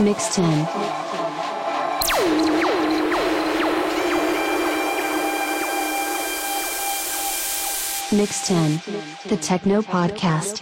Mix 10. Mix 10. The Techno Podcast.